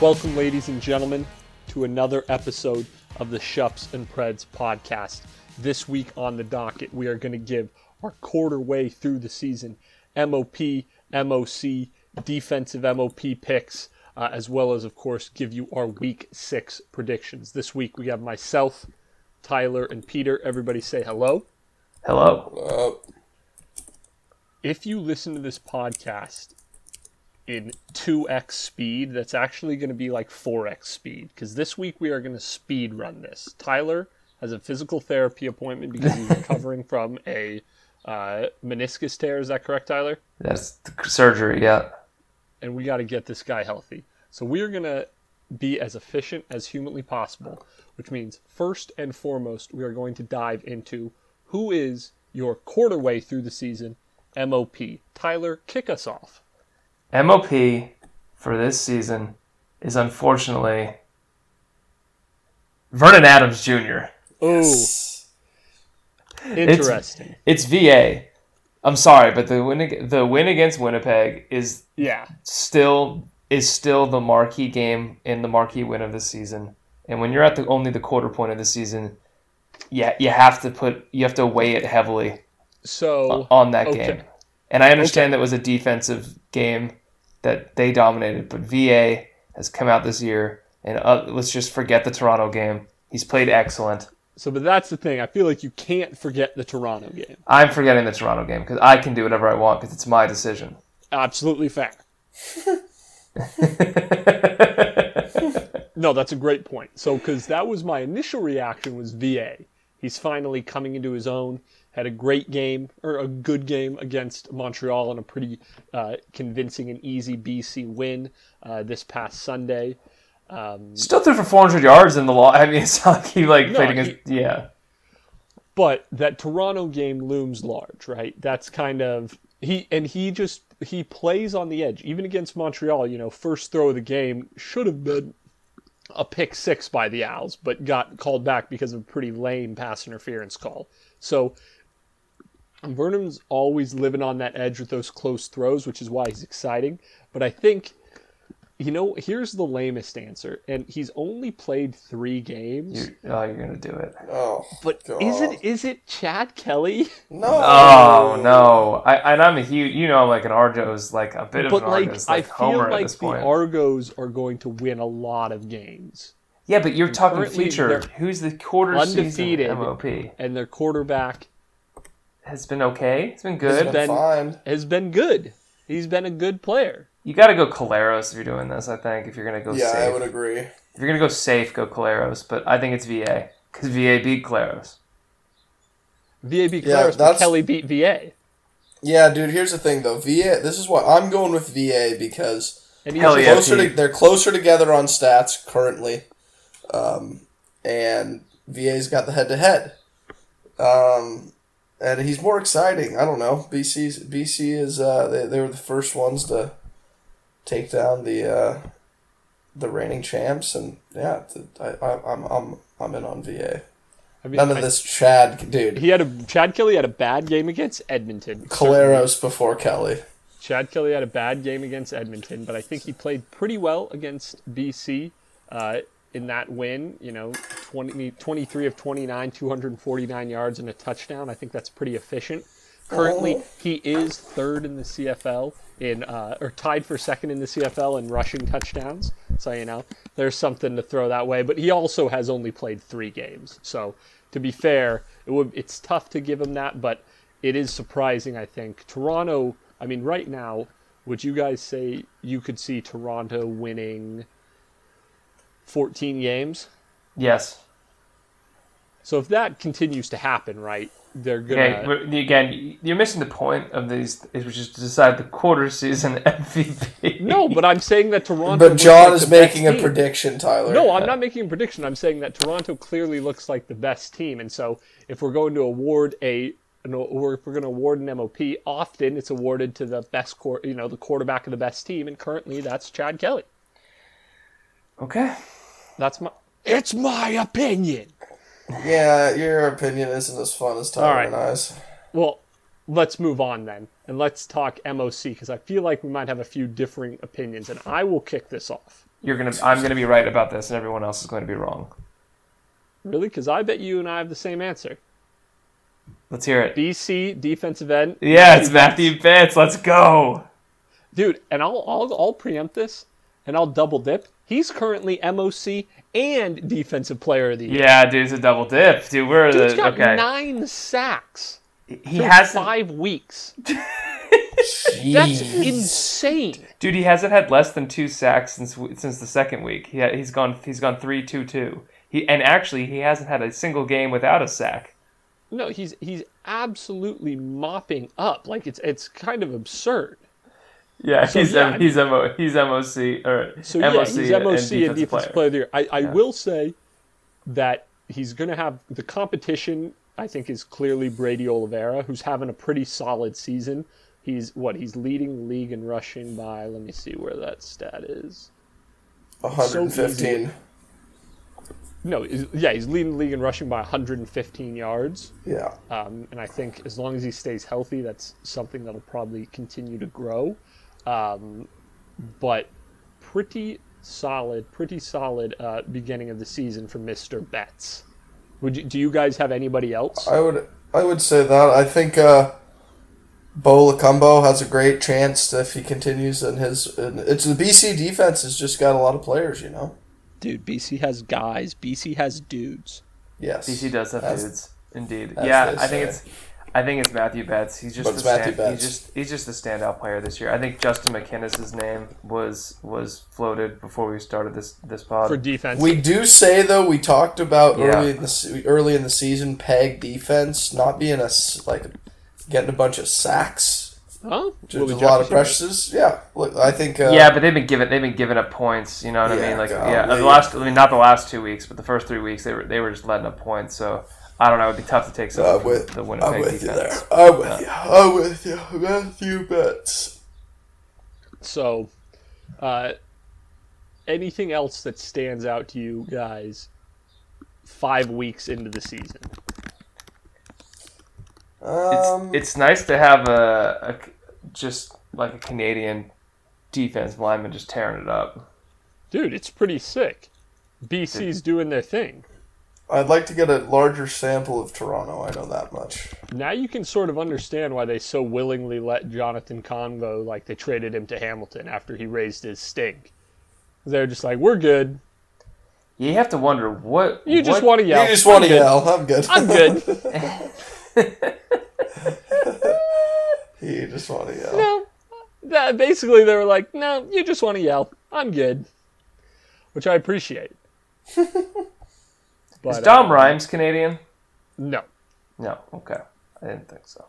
Welcome, ladies and gentlemen, to another episode of the Shups and Preds podcast. This week on the docket, we are going to give our quarter way through the season MOP, MOC, defensive MOP picks, uh, as well as, of course, give you our week six predictions. This week we have myself, Tyler, and Peter. Everybody say hello. Hello. Uh, If you listen to this podcast in 2x speed, that's actually going to be like 4x speed because this week we are going to speed run this. Tyler has a physical therapy appointment because he's recovering from a uh, meniscus tear. Is that correct, Tyler? That's the surgery, yeah. and we got to get this guy healthy. So we are going to be as efficient as humanly possible, which means first and foremost, we are going to dive into who is your quarter way through the season MOP. Tyler, kick us off. MOP for this season is unfortunately Vernon Adams Jr. Oh, interesting. It's VA. I'm sorry, but the win the win against Winnipeg is yeah, still is still the marquee game and the marquee win of the season. And when you're at the only the quarter point of the season, yeah, you have to put you have to weigh it heavily so on that okay. game. And I understand that was a defensive game that they dominated, but VA has come out this year, and uh, let's just forget the Toronto game. He's played excellent. so, but that's the thing. I feel like you can't forget the Toronto game. I'm forgetting the Toronto game because I can do whatever I want because it's my decision. Absolutely fair. No, that's a great point. So, because that was my initial reaction was VA. He's finally coming into his own. Had a great game or a good game against Montreal and a pretty uh, convincing and easy BC win uh, this past Sunday. Um, Still threw for 400 yards in the law. I mean, it's not like he like No, played against. he- yeah, but that Toronto game looms large, right? That's kind of he and he just he plays on the edge, even against Montreal. You know, first throw of the game should have been a pick six by the Owls, but got called back because of a pretty lame pass interference call. So Vernon's always living on that edge with those close throws, which is why he's exciting. But I think, you know, here's the lamest answer, and he's only played three games. you, oh, you're gonna do it. oh. But God. is it is it Chad Kelly? No. Oh no! I and I'm a huge. You know, I'm like an Argos, like a bit of an like Argos, I like feel homer at like this the point. Argos are going to win a lot of games, yeah, but you're talking currently future. Who's the quarter undefeated. season MOP? and their quarterback Has been okay. It's been It's good. been Ben- fine. has been good. He's been a good player. You got to go Collaros if you're doing this. I think if you're gonna go Yeah, safe, I would agree. if you're gonna go safe, go Collaros. But I think it's VA because VA beat Collaros. VA beat Yeah, but Kelly beat VA. Yeah, dude. Here's the thing, though. VA. This is what I'm going with VA because And he Hell has- yeah. closer to, they're closer together on stats currently, um, and VA's got the head to head. Um, and he's more exciting. I don't know. BC's BC is uh, they, they were the first ones to take down the uh, the reigning champs, and yeah, I, I, I'm I'm I'm in on VA. I mean, None of I- this Chad dude. He had a Chad Kelly had a bad game against Edmonton. Collaros before Kelly. Chad Kelly had a bad game against Edmonton, but I think he played pretty well against BC uh, in that win. You know, 20, 23 of 29, 249 yards and a touchdown. I think that's pretty efficient. Currently, Oh. he is third in the CFL in, uh, or tied for second in the CFL in rushing touchdowns. So you know, there's something to throw that way. But he also has only played three games. So to be fair, it would it's tough to give him that, but it is surprising. I think Toronto. I mean, right now, would you guys say you could see Toronto winning 14 games? Yes. So if that continues to happen, right, they're gonna. Okay. Again, you're missing the point of these, is which is to decide the quarter season MVP. No, but I'm saying that Toronto. But looks John like is the making a team. prediction, Tyler. No, I'm not making a prediction. I'm saying that Toronto clearly looks like the best team, and so if we're going to award a, an, or if we're going to award an MOP, often it's awarded to the best, quar- you know, the quarterback of the best team, and currently that's Chad Kelly. Okay. That's my. It's my opinion. Yeah, your opinion isn't as fun as Tyler All right. and I's. Well, let's move on then. and let's talk MOC because I feel like we might have a few differing opinions, and I will kick this off. You're gonna. I'm gonna be right about this, and everyone else is going to be wrong. Really? Because I bet you and I have the same answer. Let's hear it. BC defensive end. Yeah, it's Matthew Betts. Let's go. Dude, and I'll, I'll I'll preempt this, and I'll double dip. He's currently MOC and Defensive Player of the Year. Yeah, dude, it's a double dip, dude. We're Dude's the got okay. nine sacks. he has five weeks. That's insane. Dude, he hasn't had less than two sacks since since the second week. He ha- he's gone he's gone three two two. He and actually he hasn't had a single game without a sack. No, he's he's absolutely mopping up. Like it's it's kind of absurd. Yeah, So, he's yeah, M- I he's MO he's MOC or So MOC, yeah, he's MOC and, defensive defensive player. player. of the year. I, I will say that he's going to have the competition. I think is clearly Brady Oliveira, who's having a pretty solid season. He's what he's leading the league in rushing by. Let me see where that stat is. 115. No, he's- yeah, he's leading the league in rushing by 115 yards. Yeah. Um, and I think as long as he stays healthy, that's something that'll probably continue to grow. Um, but pretty solid, pretty solid uh, beginning of the season for Mr. Betts. Would you, do you guys have anybody else? I would I would say that. I think uh, Bo Lokombo has a great chance if he continues in his. In, it's the BC defense has just got a lot of players, you know. Dude, BC has guys. BC has dudes. Yes. BC does have As- dudes, indeed. as Yeah, I think it's I think it's Matthew Betts. He's just the stand, Betts. he's just he's just the standout player this year. I think Justin McKinnis's name was was floated before we started this this pod. For defense. We do say though we talked about Yeah. early in the early in the season peg defense not being a s- like getting a bunch of sacks, huh? just Willie a lot of pressures. Yeah, look, I think. Uh, yeah, but they've been giving they've been giving up points. You know what I mean? Like golly. yeah, the last I mean not the last two weeks, but the first three weeks they were they were just letting up points. So I don't know. It'd be tough to take some I'm from with, the I'm Winnipeg with you defense. there. I'm with you. I'm with you. Matthew Betts. So, uh, anything else that stands out to you guys five weeks into the season? Um, It's it's nice to have a, a just like a Canadian defense lineman just tearing it up. Dude, it's pretty sick. BC's doing their thing. I'd like to get a larger sample of Toronto. I know that much. Now you can sort of understand why they so willingly let Jonathan Kongbo, like they traded him to Hamilton after he raised his stink. They're just like, we're good. You have to wonder what You just what- want to yell. you just want to yell. I'm good. I'm good. you just want to yell. no. That, basically, they were like, no, you just want to yell. I'm good. Which I appreciate. but, Is Dom uh, Rhymes Canadian? No. No. Okay, I didn't think so.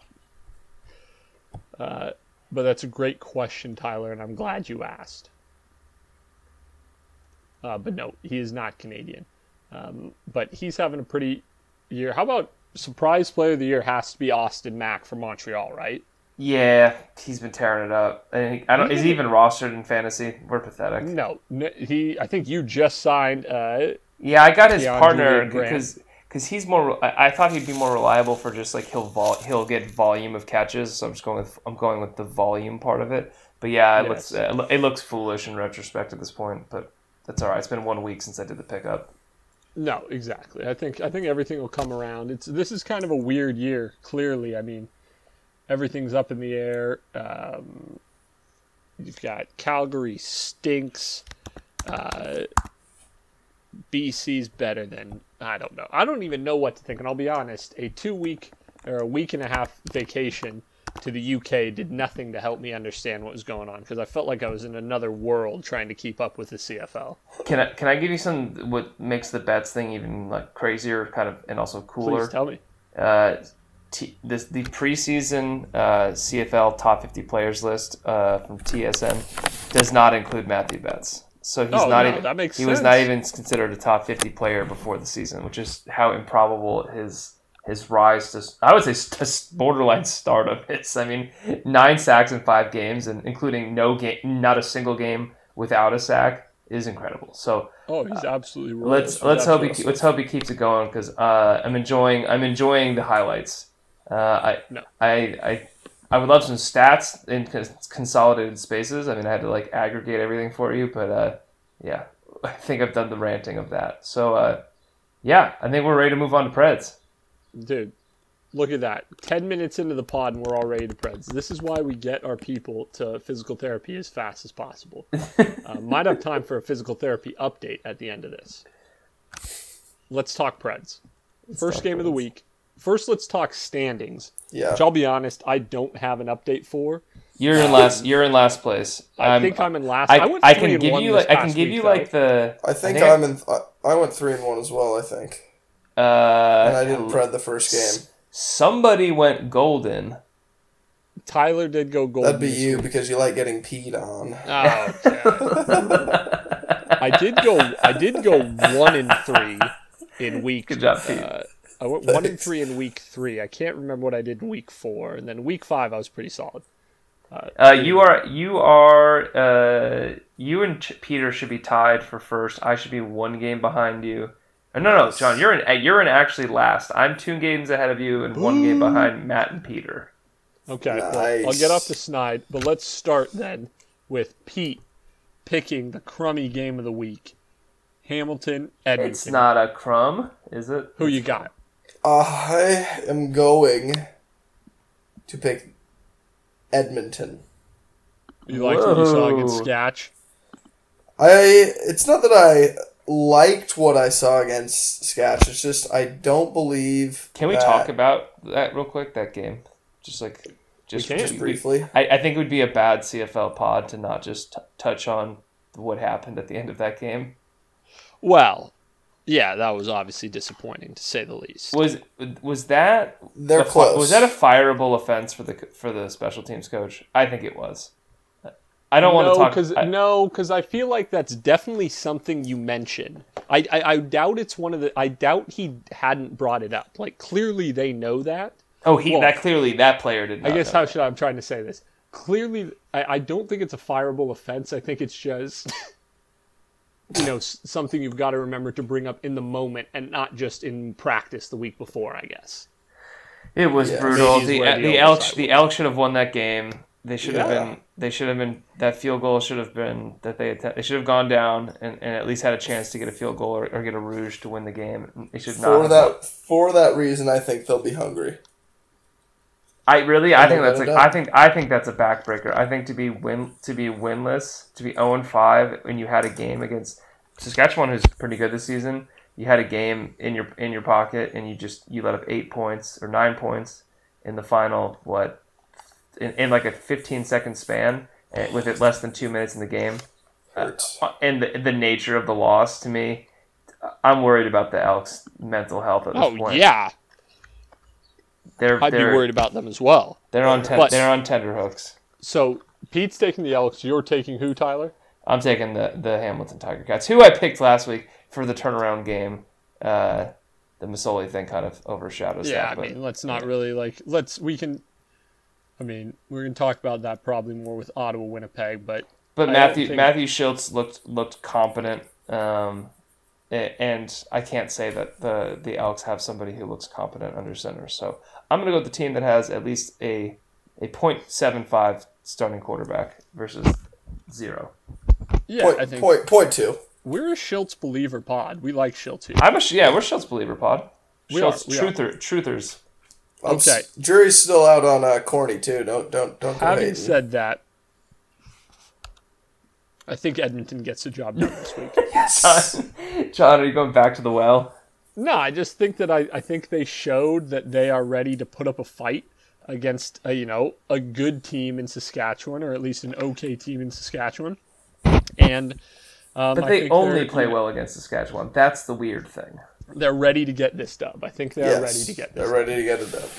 Uh, but that's a great question, Tyler, and I'm glad you asked. Uh, but no, he is not Canadian. Um, but he's having a pretty year. How about surprise player of the year has to be Austin Mack from Montreal, right? Yeah, he's been tearing it up. He, I don't. Is he even rostered in fantasy? We're pathetic. No, he. I think you just signed. Uh, Yeah, I got his DeAndre partner Grant. because because he's more. I, I thought he'd be more reliable for just like he'll vol, he'll get volume of catches. So I'm just going with I'm going with the volume part of it. But yeah, it looks Yes. it lo- it looks foolish in retrospect at this point. But that's all right. It's been one week since I did the pickup. no, exactly. I think I think everything will come around. It's this is kind of a weird year. Clearly, I mean, everything's up in the air. Um, you've got Calgary stinks. Uh, BC's better than I don't know. I don't even know what to think. And I'll be honest, a two week or a week and a half vacation to the UK did nothing to help me understand what was going on because I felt like I was in another world trying to keep up with the CFL. Can I can I give you some what makes the Betts thing even like crazier, kind of, and also cooler? Please tell me. uh, T- this the preseason uh, CFL top 50 players list uh, from TSN does not include Matthew Betts. So he's Oh, not no, even that makes he was not even considered a top 50 player before the season, which is how improbable his his rise to I would say to borderline stardom is. I mean, nine sacks in five games, and including no game, not a single game without a sack, is incredible. So Oh, he's absolutely right. let's let's hope he let's hope he keeps it going because uh, I'm enjoying I'm enjoying the highlights. Uh, I No. I I I would love some stats in consolidated spaces. I mean, I had to like aggregate everything for you, but uh, yeah, I think I've done the ranting of that. So uh, yeah, I think we're ready to move on to Preds. Dude, look at that. 10 minutes into the pod and we're already to Preds. This is why we get our people to physical therapy as fast as possible. uh, might have time for a physical therapy update at the end of this. Let's talk Preds. First talk game of the week. First, let's talk standings, Yeah. which I'll be honest, I don't have an update for. You're in last. You're in last place. I I'm- think I'm in last. I, I, went I three can and give one you this like I can give week, you though. like the. I think I I'm in. I, I went three and one as well. I think, Uh, and I didn't pred the first game. Somebody went golden. Tyler did go golden. That'd be you because you like getting peed on. Oh, okay. I did go. I did go one and three in week. Good job, Pete. Uh, I went one and three in week three. I can't remember what I did in week four, and then week five I was pretty solid. Uh, you are you are uh, you and Ch- Peter should be tied for first. I should be one game behind you. Uh, no, no, John, you're in uh, you're in actually last. I'm two games ahead of you and one game behind Matt and Peter. Okay, well, I'll Nice. get off the snide, but let's start then with Pete picking the crummy game of the week: Hamilton Edmonton. It's not a crumb, is it? Who you got? I am going to pick Edmonton. You liked what you saw against Whoa. Sketch? I. It's not that I liked what I saw against Sketch. It's just I don't believe. Can we that- talk about that real quick? That game, just like just, can. just briefly? I, I think it would be a bad CFL pod to not just t- touch on what happened at the end of that game. Well, yeah, that was obviously disappointing to say the least. Was was that They're a fi- close. Was that a fireable offense for the for the special teams coach? I think it was. I don't want to talk. Cause, I- no, because I feel like that's definitely something you mention. I, I, I doubt it's one of the. I doubt he hadn't brought it up. Like clearly they know that. oh, he well, that clearly that player did. I guess know. how should I, I'm trying to say this? Clearly, I, I don't think it's a fireable offense. I think it's just. You know, something you've got to remember to bring up in the moment and not just in practice the week before, I guess. It was Yeah. brutal. The where the the Elks oversight the was. Elks should have won that game. They should have been. They should have been. That field goal should have been that they att- they should have gone down and, and at least had a chance to get a field goal or, or get a rouge to win the game. They should not. For have that, for that reason, I think they'll be hungry. I really, I And think that's like, I think, I think that's a backbreaker. I think to be win, to be winless, to be zero and five, when you had a game against Saskatchewan, who's pretty good this season, you had a game in your in your pocket, and you just you let up eight points or nine points in the final. What in, in like a fifteen second span, eh, with it less than two minutes in the game, Hurts. and the the nature of the loss to me, I'm worried about the Elks' mental health at this Oh point. yeah, they're I'd be they're worried about them as well. they're on ten, But- they're on tender hooks. So Pete's taking the Elks. You're taking who, Tyler? I'm taking the the Hamilton Tiger Cats, who I picked last week for the turnaround game. Uh, the Masoli thing kind of overshadows Yeah, that. I But mean, let's not really like let's we can. I mean, we're gonna talk about that probably more with Ottawa, Winnipeg, but but I Matthew Matthew Shiltz looked looked competent, um, and I can't say that the the Elks have somebody who looks competent under center. So I'm gonna go with the team that has at least a a .75 starting quarterback versus zero. yeah, Point, I think point, point two. we're a Shiltz believer pod. We like Shiltz here. I'm a yeah, we're Shiltz believer pod. We Shiltz, are, we are. truther, truthers. I'm s- Okay. jury's still out on uh, Corny too. Don't don't don't go Having hating. said that, I think Edmonton gets the job done this week. yes. John, are you going back to the well? No, I just think that I, I think they showed that they are ready to put up a fight against a, you know a good team in Saskatchewan or at least an okay team in Saskatchewan, and um, But I they think only play well against Saskatchewan. That's the weird thing. They're ready to get this dub. I think they're Yes, ready to get this. They're ready to get it done.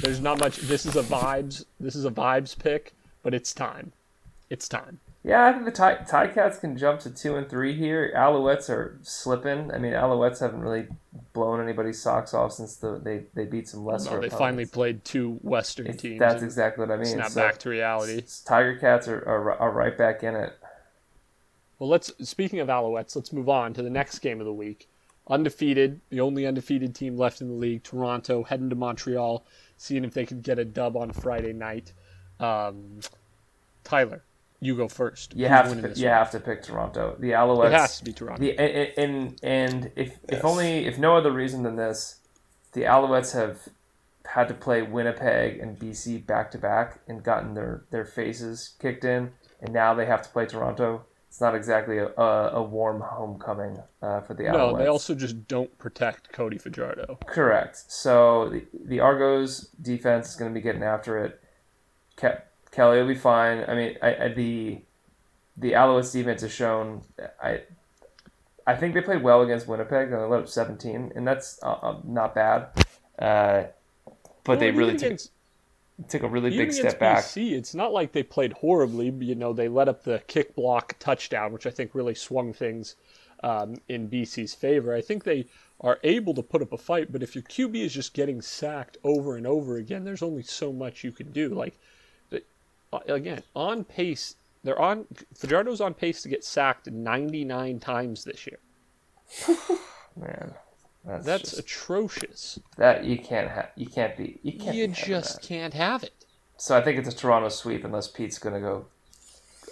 There's not much. This is a vibes. This is a vibes pick, but it's time. It's time. Yeah, I think the Ti- Cats can jump to two and three here. Alouettes are slipping. I mean, Alouettes haven't really blown anybody's socks off since the they, they beat some lesser. No, they opponents. finally played two Western It's- teams. That's exactly what I mean. snap So, back to reality. Tiger Cats are, are are right back in it. Well, let's. Speaking of Alouettes, let's move on to the next game of the week. Undefeated, the only undefeated team left in the league. Toronto heading to Montreal, seeing if they could get a dub on Friday night. Um, Tyler, you go first. You have to pick, you have to pick Toronto. The Alouettes. It has to be Toronto. The and and, and if Yes. if only if no other reason than this, the Alouettes have had to play Winnipeg and BC back to back and gotten their their faces kicked in, and now they have to play Toronto. It's not exactly a, a, a warm homecoming uh, for the Alouettes. no, they also just don't protect Cody Fajardo. Correct. So the, the Argos defense is going to be getting after it. Ke- Kelly will be fine. I mean, I, I, the the Alouettes defense has shown. I I think they played well against Winnipeg. and They let up 17, and that's uh, uh, not bad. Uh, but they really took, against, took a really big step back. BC, it's not like they played horribly. You know, they let up the kick block touchdown, which I think really swung things um, in BC's favor. I think they are able to put up a fight, but if your QB is just getting sacked over and over again, there's only so much you can do. Like, again, on pace, they're on. Fajardo's on pace to get sacked 99 times this year. Man, that's, That's just, atrocious. that you can't have. You can't be. You can't. You be just that. can't have it. So I think it's a Toronto sweep unless Pete's going to go.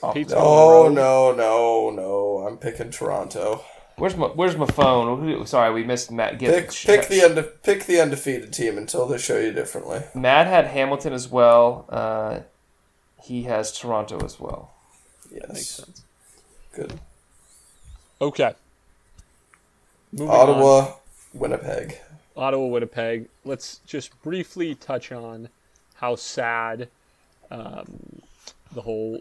Off Pete's the- Oh road. no, no, no! I'm picking Toronto. Where's my Where's my phone? Sorry, we missed Matt. Get, Pick pick the unde- pick the undefeated team until they show you differently. Matt had Hamilton as well. Uh, he has Toronto as well. Yes, Makes sense. good. Okay. Moving on. Ottawa, Winnipeg. Ottawa, Winnipeg. Let's just briefly touch on how sad um, the whole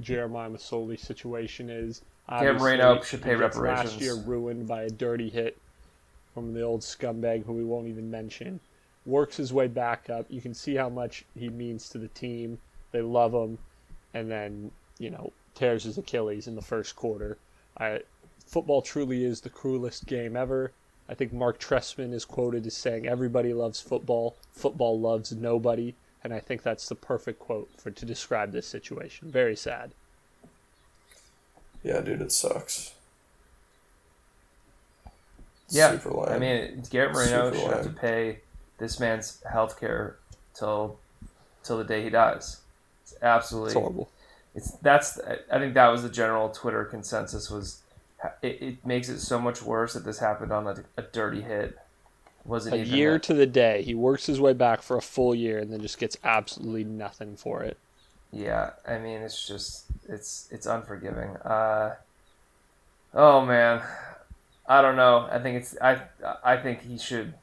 Jeremiah Masoli situation is. Cam Obviously, Reno should pay reparations. Last year ruined by a dirty hit from the old scumbag who we won't even mention. Works his way back up. You can see how much he means to the team. They love him, and then you know tears his Achilles in the first quarter. I, football truly is the cruelest game ever. I think Marc Trestman is quoted as saying, "Everybody loves football. Football loves nobody." And I think that's the perfect quote for to describe this situation. Very sad. Yeah, dude, it sucks. Yeah, Super lame. I mean, Garrett Marino Super should have to pay this man's health care till till the day he dies. Absolutely It's horrible. It's that's I think that was the general Twitter consensus was it, it makes it so much worse that this happened on a, a dirty hit. Wasn't A year a- to the day, he works his way back for a full year and then just gets absolutely nothing for it. Yeah, I mean it's just it's it's unforgiving. Uh, oh man, I don't know. I think it's I I think he should.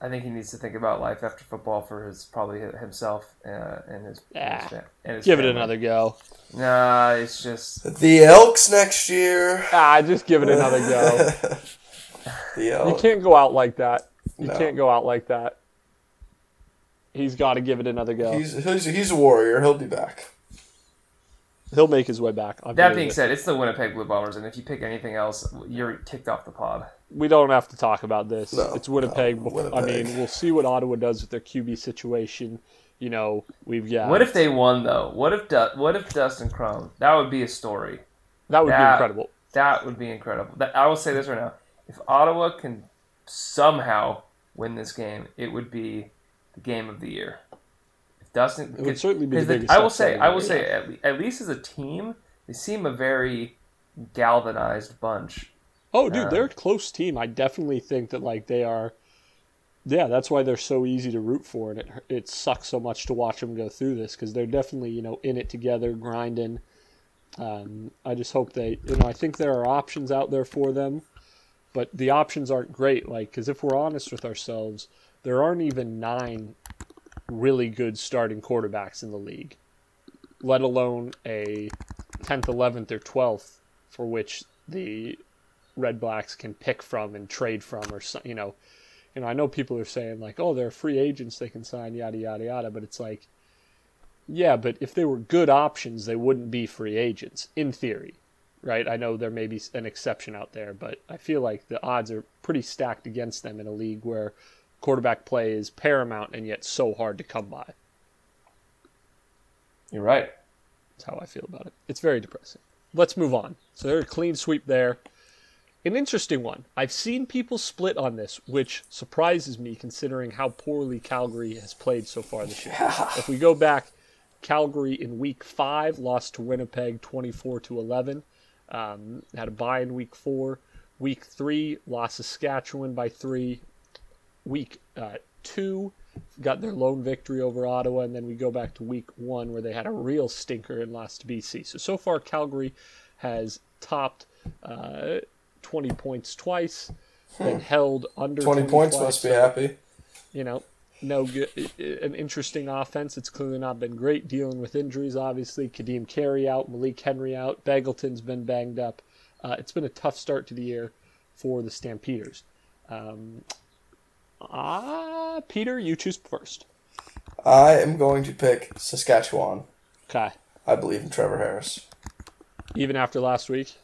I think he needs to think about life after football for his probably himself uh, and his, and his, and his Give it another go. Nah, it's just the Elks next year. Ah, just give it another go. the You can't go out like that. You No. can't go out like that. He's got to give it another go. He's, he's he's a warrior. He'll be back. He'll make his way back. I that being it. said, it's the Winnipeg Blue Bombers, and if you pick anything else, you're kicked off the pod. We don't have to talk about this. No, it's Winnipeg. no, bef- I mean, we'll see what Ottawa does with their QB situation. You know, we've got. What if they won though? What if Du- what if Dustin Crum? That would be a story. that would be incredible? That would be incredible. That, I will say this right now: if Ottawa can somehow win this game, it would be the game of the year. If Dustin, It would certainly be the because biggest I will say, I will say, at, le- at least as a team, they seem a very galvanized bunch. Oh, dude, they're a close team. I definitely think that like they are. Yeah, that's why they're so easy to root for, and it it sucks so much to watch them go through this because they're definitely you know in it together, grinding. Um, I just hope they, you know, I think there are options out there for them, but the options aren't great. Like, because if we're honest with ourselves, there aren't even nine really good starting quarterbacks in the league, let alone a tenth, eleventh, or twelfth for which the Red Blacks can pick from and trade from, or you know, you know. I know people are saying like, oh, they're free agents, they can sign, yada yada yada, but it's like, yeah, but if they were good options, they wouldn't be free agents in theory, right? I know there may be an exception out there, but I feel like the odds are pretty stacked against them in a league where quarterback play is paramount and yet so hard to come by. You're right. That's how I feel about it. It's very depressing. Let's move on. So they're a clean sweep there. An interesting one. I've seen people split on this, which surprises me considering how poorly Calgary has played so far this year. If we go back Calgary in week five lost to Winnipeg 24 to 11. Um, had a bye in week four. Week three lost Saskatchewan by three. Week uh, two got their lone victory over Ottawa, and then we go back to week one where they had a real stinker and lost to BC. So so far, Calgary has topped uh, 20 points twice, been held under 20 points twice, must be so, happy. You know, no good, an interesting offense. It's clearly not been great dealing with injuries. Obviously, Kadeem Carey out, Malik Henry out, Begelton's been banged up. Uh, it's been a tough start to the year for the Stampeders. Um, ah, Peter, you choose first. I am going to pick Saskatchewan. Okay. I believe in Trevor Harris. Even after last week,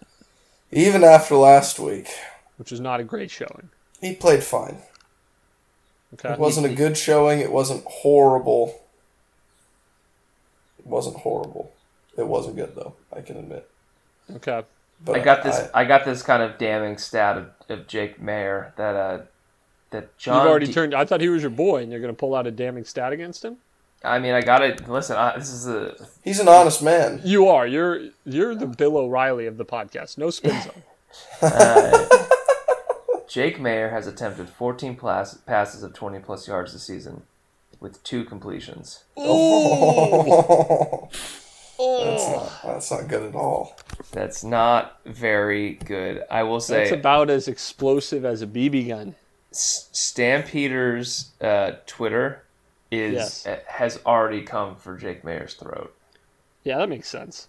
Even after last week, which was not a great showing. he played fine. Okay. It wasn't a good showing. It wasn't horrible. It wasn't horrible. It wasn't good though. I can admit. Okay. But I got this. I- I, got this kind of damning stat of, of Jake Maier that uh that John. You've already D- turned. I thought he was your boy, and you're going to pull out a damning stat against him. I mean, I got it. Listen, I, this is a he's an honest man. You are. You're. You're the Bill O'Reilly of the podcast. No spin zone. uh, Jake Maier has attempted 14 pass, passes of 20 plus yards this season, with two completions. Oh, that's not that's not good at all. That's not very good. I will say. that's about as explosive as a BB gun. S- Stampeder's uh, Twitter is Yes. uh, has already come for Jake Maier's throat. Yeah, that makes sense.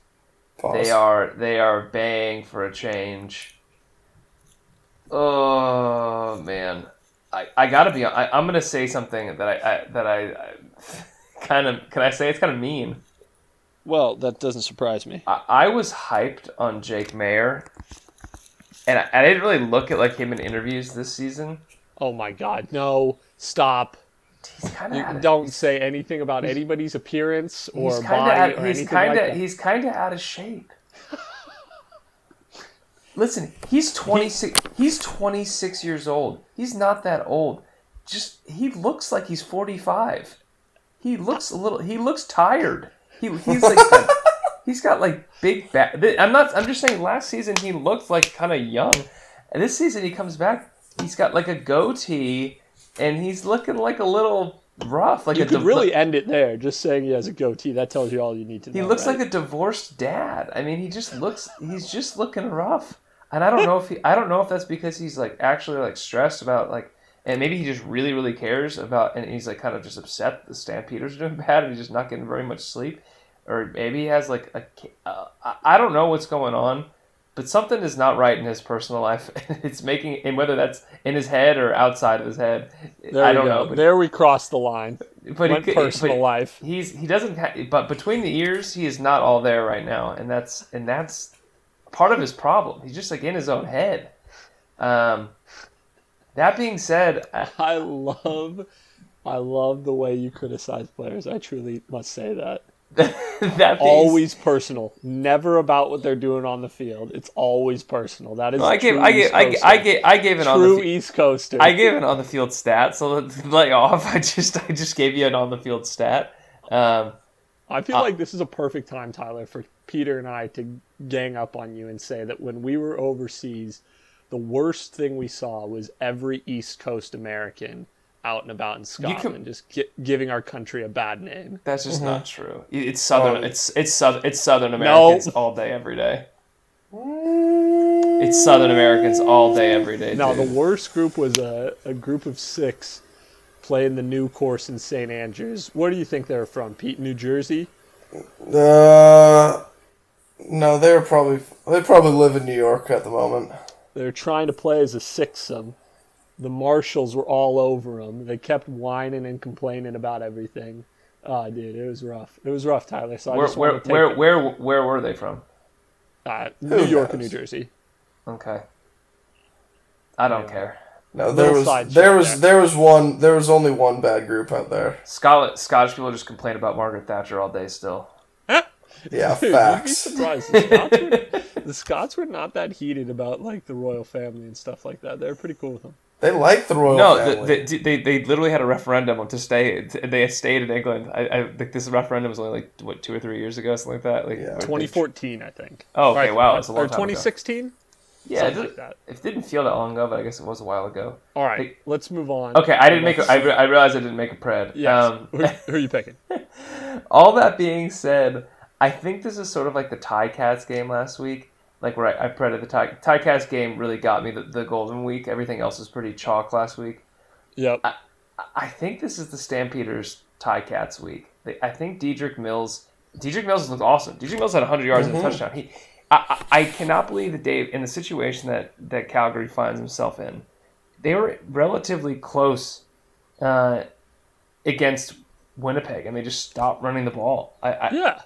Pause. They are they are baying for a change. Oh man, I, I gotta be. I, I'm gonna say something that I, I that I, I kind of can I say it's kind of mean. Well, that doesn't surprise me. I, I was hyped on Jake Mayer, and I, I didn't really look at like him in interviews this season. Oh my God, no! Stop! He's kind of don't say anything about anybody's appearance or he's body kind or he's anything kind of like that. he's kind of out of shape. Listen, he's 26 he's 26 years old. He's not that old. Just he looks like he's 45. He looks a little he looks tired. He he's like got- he's got like big back. I'm not I'm just saying last season he looked like kind of young. And this season he comes back, he's got like a goatee and he's looking like a little rough, like You a could div- really end it there. Just saying he has a goatee. That tells you all you need to know. He looks right? like a divorced dad. I mean, he just looks he's just looking rough. And I don't know if he I don't know if that's because he's like actually like stressed about like and maybe he just really really cares about and he's like kind of just upset the Stampeders are doing bad and he's just not getting very much sleep or maybe he has like a uh, I- I don't know what's going on. But something is not right in his personal life. It's making, and whether that's in his head or outside of his head, There I don't know. But, there we crossed the line. but, he, personal but- life. he's he doesn't ha- but between the ears he is not all there right now and that's and that's part of his problem he's just like in his own head um that being said I- I love, I love the way you criticize players. I truly must say that. that Always personal. Never about what they're doing on the field. It's always personal. That is. I gave true I gave I, gave- I gave I gave on true the East Coaster. I gave an on the field stat so lay off I just I just gave you an on the field stat um I Uh, feel like this is a perfect time, Tyler, for Peter and I to gang up on you and say that when we were overseas, the worst thing we saw was every East Coast American out and about in can- Scotland, just gi- giving our country a bad name. that's just not mm-hmm. true it's southern Oh. it's it's southern it's southern Americans all day every day it's southern Americans all day every day No, dude. the worst group was a, a group of six playing the new course in St. Andrews. Where do you think they're from, Pete? New Jersey? Uh, no, they're probably they probably live in New York at the moment. They're trying to play as a sixsome. Um, The marshals were all over them. They kept whining and complaining about everything. Oh, dude, it was rough. It was rough, Tyler. So I Where just where wanted to take where, where where were they from? uh, New York and New? Jersey. Okay. I don't Yeah. care. No, there Little was there was there. there was one there was only one bad group out there. Scotland, Scottish people just complain about Margaret Thatcher all day still. Yeah, Dude, you'd be facts. surprised. The Scots, were, the Scots were not that heated about like the royal family and stuff like that. They were pretty cool with them. They like the royal No, family. the, the, they they literally had a referendum to stay. They had stayed in England. I, I think this referendum was only like what two or three years ago, something like that. Like Yeah. 2014, I think. Oh, okay, Right, wow, it's a long or time ago. 2016. Yeah, it, did- like that. it didn't feel that long ago, but I guess it was a while ago. All right, Hey. let's move on. Okay, I didn't make. A, Let's- I, re- I realized I didn't make a pred. Yes. Um, who, who are you picking? all that being said, I think this is sort of like the Tie Cats game last week. Like where I, I the Tie Cats game really got me the, the golden week. Everything else was pretty chalk last week. Yep. I- I think this is the Stampeders Tie Cats week. They, I think Dedrick Mills. Dedrick Mills looked awesome. Dedrick Mills had 100 yards and a touchdown. He, I, I, I cannot believe that Dave in the situation that that Calgary finds himself in. They were relatively close uh, against Winnipeg, and they just stopped running the ball. I, I, yeah.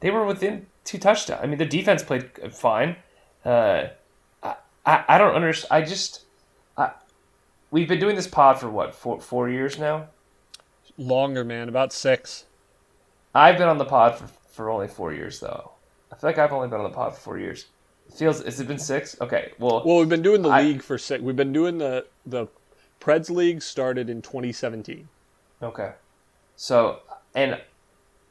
they were within two touchdowns. I mean, the defense played fine. Uh, I, I, I don't understand. I just, I, we've been doing this pod for what four four years now. Longer, man. About six. I've been on the pod for, for only four years though. I feel like I've only been on the pod for four years. It feels has it been six? Okay, well, Well, we've been doing the I- league for six. We've been doing the the Preds league started in 2017. okay. So and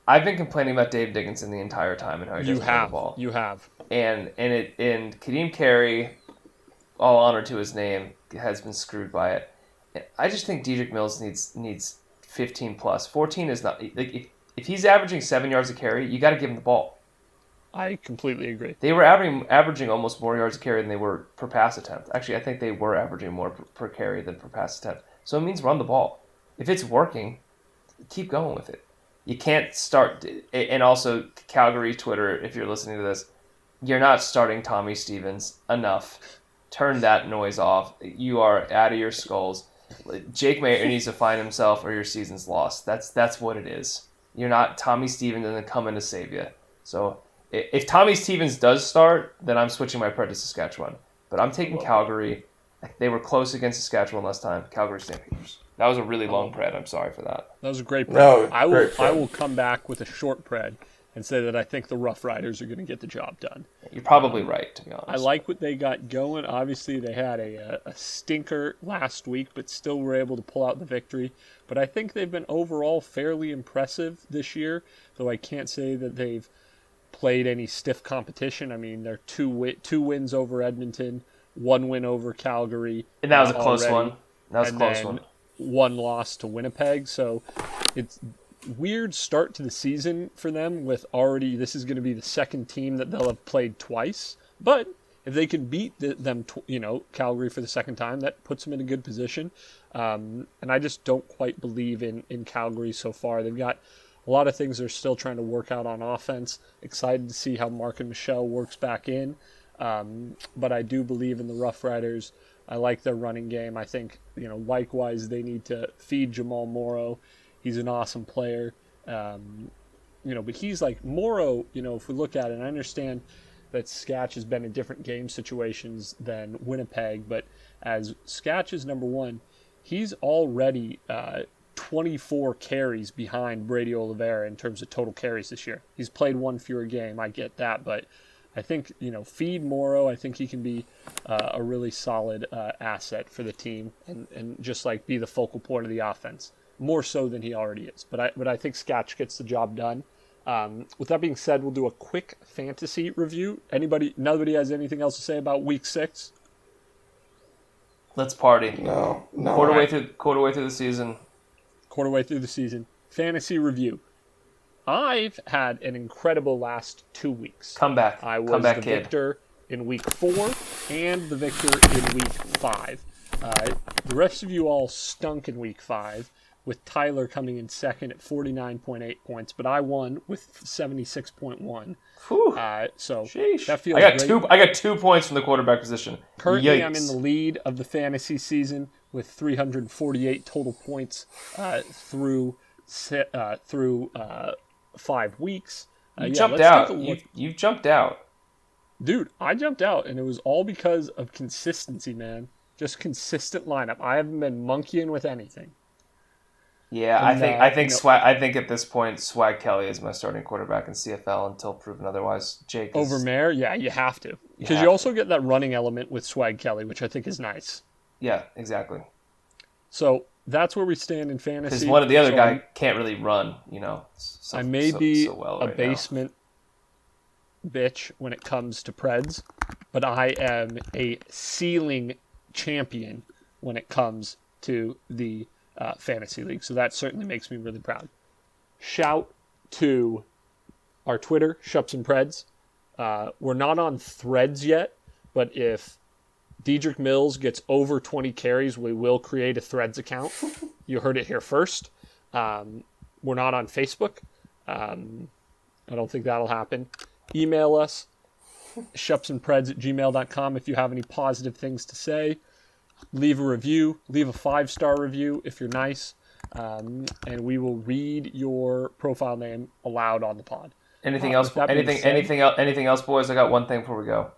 I've been complaining about Dave Dickenson the entire time and how he You have. the ball. You have. and and it and Kadeem Carey, all honor to his name, has been screwed by it. I just think Dedrick Mills needs needs 15 plus. 14 is not like if, if he's averaging seven yards a carry, you got to give him the ball. I completely agree. They were averaging averaging almost more yards a carry than they were per pass attempt. Actually, I think they were averaging more per, per carry than per pass attempt. So it means run the ball. If it's working, keep going with it. You can't start. And also, Calgary Twitter, if you're listening to this, you're not starting Tommy Stevens enough. Turn that noise off. You are out of your skulls. Jake Maier needs to find himself, or your season's lost. That's that's what it is. You're not Tommy Stevens and then coming to save you. So if Tommy Stevens does start, then I'm switching my pred to Saskatchewan. But I'm taking Calgary. They were close against Saskatchewan last time. Calgary Stampeders. That was a really long pred. I'm sorry for that. That was a great pred. No, I will. pred. I will come back with a short pred and say that I think the Rough Riders are going to get the job done. You're probably right, to be honest. I like what they got going. Obviously, they had a, a stinker last week, but still were able to pull out the victory. But I think they've been overall fairly impressive this year, though I can't say that they've played any stiff competition. I mean, they're two wi- two wins over Edmonton, one win over Calgary, And that was a uh, close already, one. That was a close then one. One loss to Winnipeg. So it's weird start to the season for them with already this is going to be the second team that they'll have played twice. But if they can beat the, them you know calgary for the second time that puts them in a good position. Um, and i just don't quite believe in in calgary so far. They've got a lot of things they're still trying to work out on offense. Excited to see how Marken Michel works back in. Um, but i do believe in the rough riders I like their running game. I think, you know, likewise, they need to feed Jamal Morrow. He's an awesome player. Um, you know, but he's like Morrow, you know, if we look at it, and I understand that Scatch has been in different game situations than Winnipeg, but as Scatch is number one, he's already uh, 24 carries behind Brady Oliveira in terms of total carries this year. He's played one fewer game, I get that, but I think, you know, feed Morrow, I think he can be uh, a really solid uh, asset for the team and, and just like be the focal point of the offense more so than he already is. But I but I think Sketch gets the job done. Um, with that being said, we'll do a quick fantasy review. Anybody, nobody has anything else to say about Week Six? Let's party. No, no. Quarter way through quarter way through the season. quarter way through the season. Fantasy review. I've had an incredible last two weeks. Come back. I was Come back, the kid. victor in week four and the victor in week five. Uh, the rest of you all stunk in week five, with Tyler coming in second at 49.8 points, but I won with 76.1. Whew. Uh, so Sheesh. that feels I got great. two. I got two points from the quarterback position. Currently, Yikes. I'm in the lead of the fantasy season with 348 total points uh, through uh, through uh, five weeks. Uh, You yeah, jumped out. You, you jumped out. Dude, I jumped out, and it was all because of consistency, man. Just consistent lineup. I haven't been monkeying with anything. Yeah, I think uh, I think you know- Swag. I think at this point, Swag Kelly is my starting quarterback in CFL until proven otherwise. Jake is, Over Maier, yeah, you have to. Because you, to. also get that running element with Swag Kelly, which I think is nice. Yeah, exactly. So that's where we stand in fantasy. Because one of the other So guy I'm- can't really run. You know. So, I may so- be so well a right now. basement bitch when it comes to Preds, but I am a ceiling champion when it comes to the uh, fantasy league. So that certainly makes me really proud. Shout to our Twitter, Shups and Preds. Uh, we're not on threads yet, but if Dedrick Mills gets over 20 carries, we will create a threads account. you heard it here first. Um, we're not on Facebook. Um, I don't think that'll happen. Email us, shupsandpreds at gmail.com if you have any positive things to say. Leave a review, leave a five star review if you're nice, um, and we will read your profile name aloud on the pod. Anything Uh, else? with that being Anything? said- anything else? Anything else, boys? I got one thing before we go.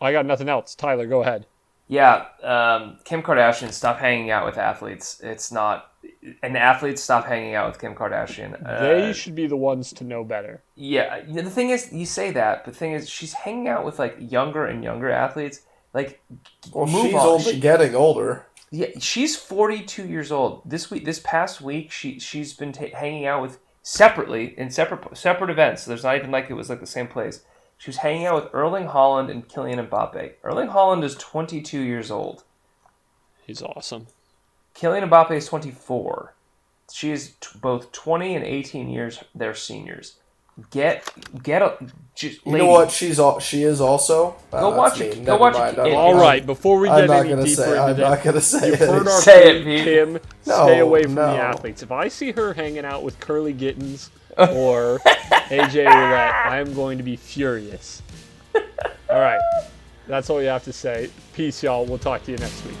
I got nothing else. Tyler, go ahead. Yeah, um, Kim Kardashian, stop hanging out with athletes. It's not, and athletes stop hanging out with Kim Kardashian. Uh, They should be the ones to know better. yeah, the thing is, you say that, but the thing is, she's hanging out with like younger and younger athletes. Like, Well, move she's on. only She- getting older. Yeah, she's 42 years old. This week, this past week, she she's been ta hanging out with separately in separate separate events. So there's not even like it was like the same place. She was hanging out with Erling Haaland and Kylian Mbappe. Erling Haaland is 22 years old. He's awesome. Kylian Mbappe is 24. She is t- both 20 and 18 years. They're seniors. Get get a just You know what? She's all she is also. Uh, Go watch it. Go watch it. mind. It- I'm- All I'm- right, before we I'm get any deeper say. into I'm that, not gonna say You've it. heard our Say friend it, Pete. Kim. No, stay away from no. the athletes. If I see her hanging out with Kurleigh Gittens or AJ Ouellette, I am going to be furious. All right, that's all you have to say. Peace, y'all. We'll talk to you next week.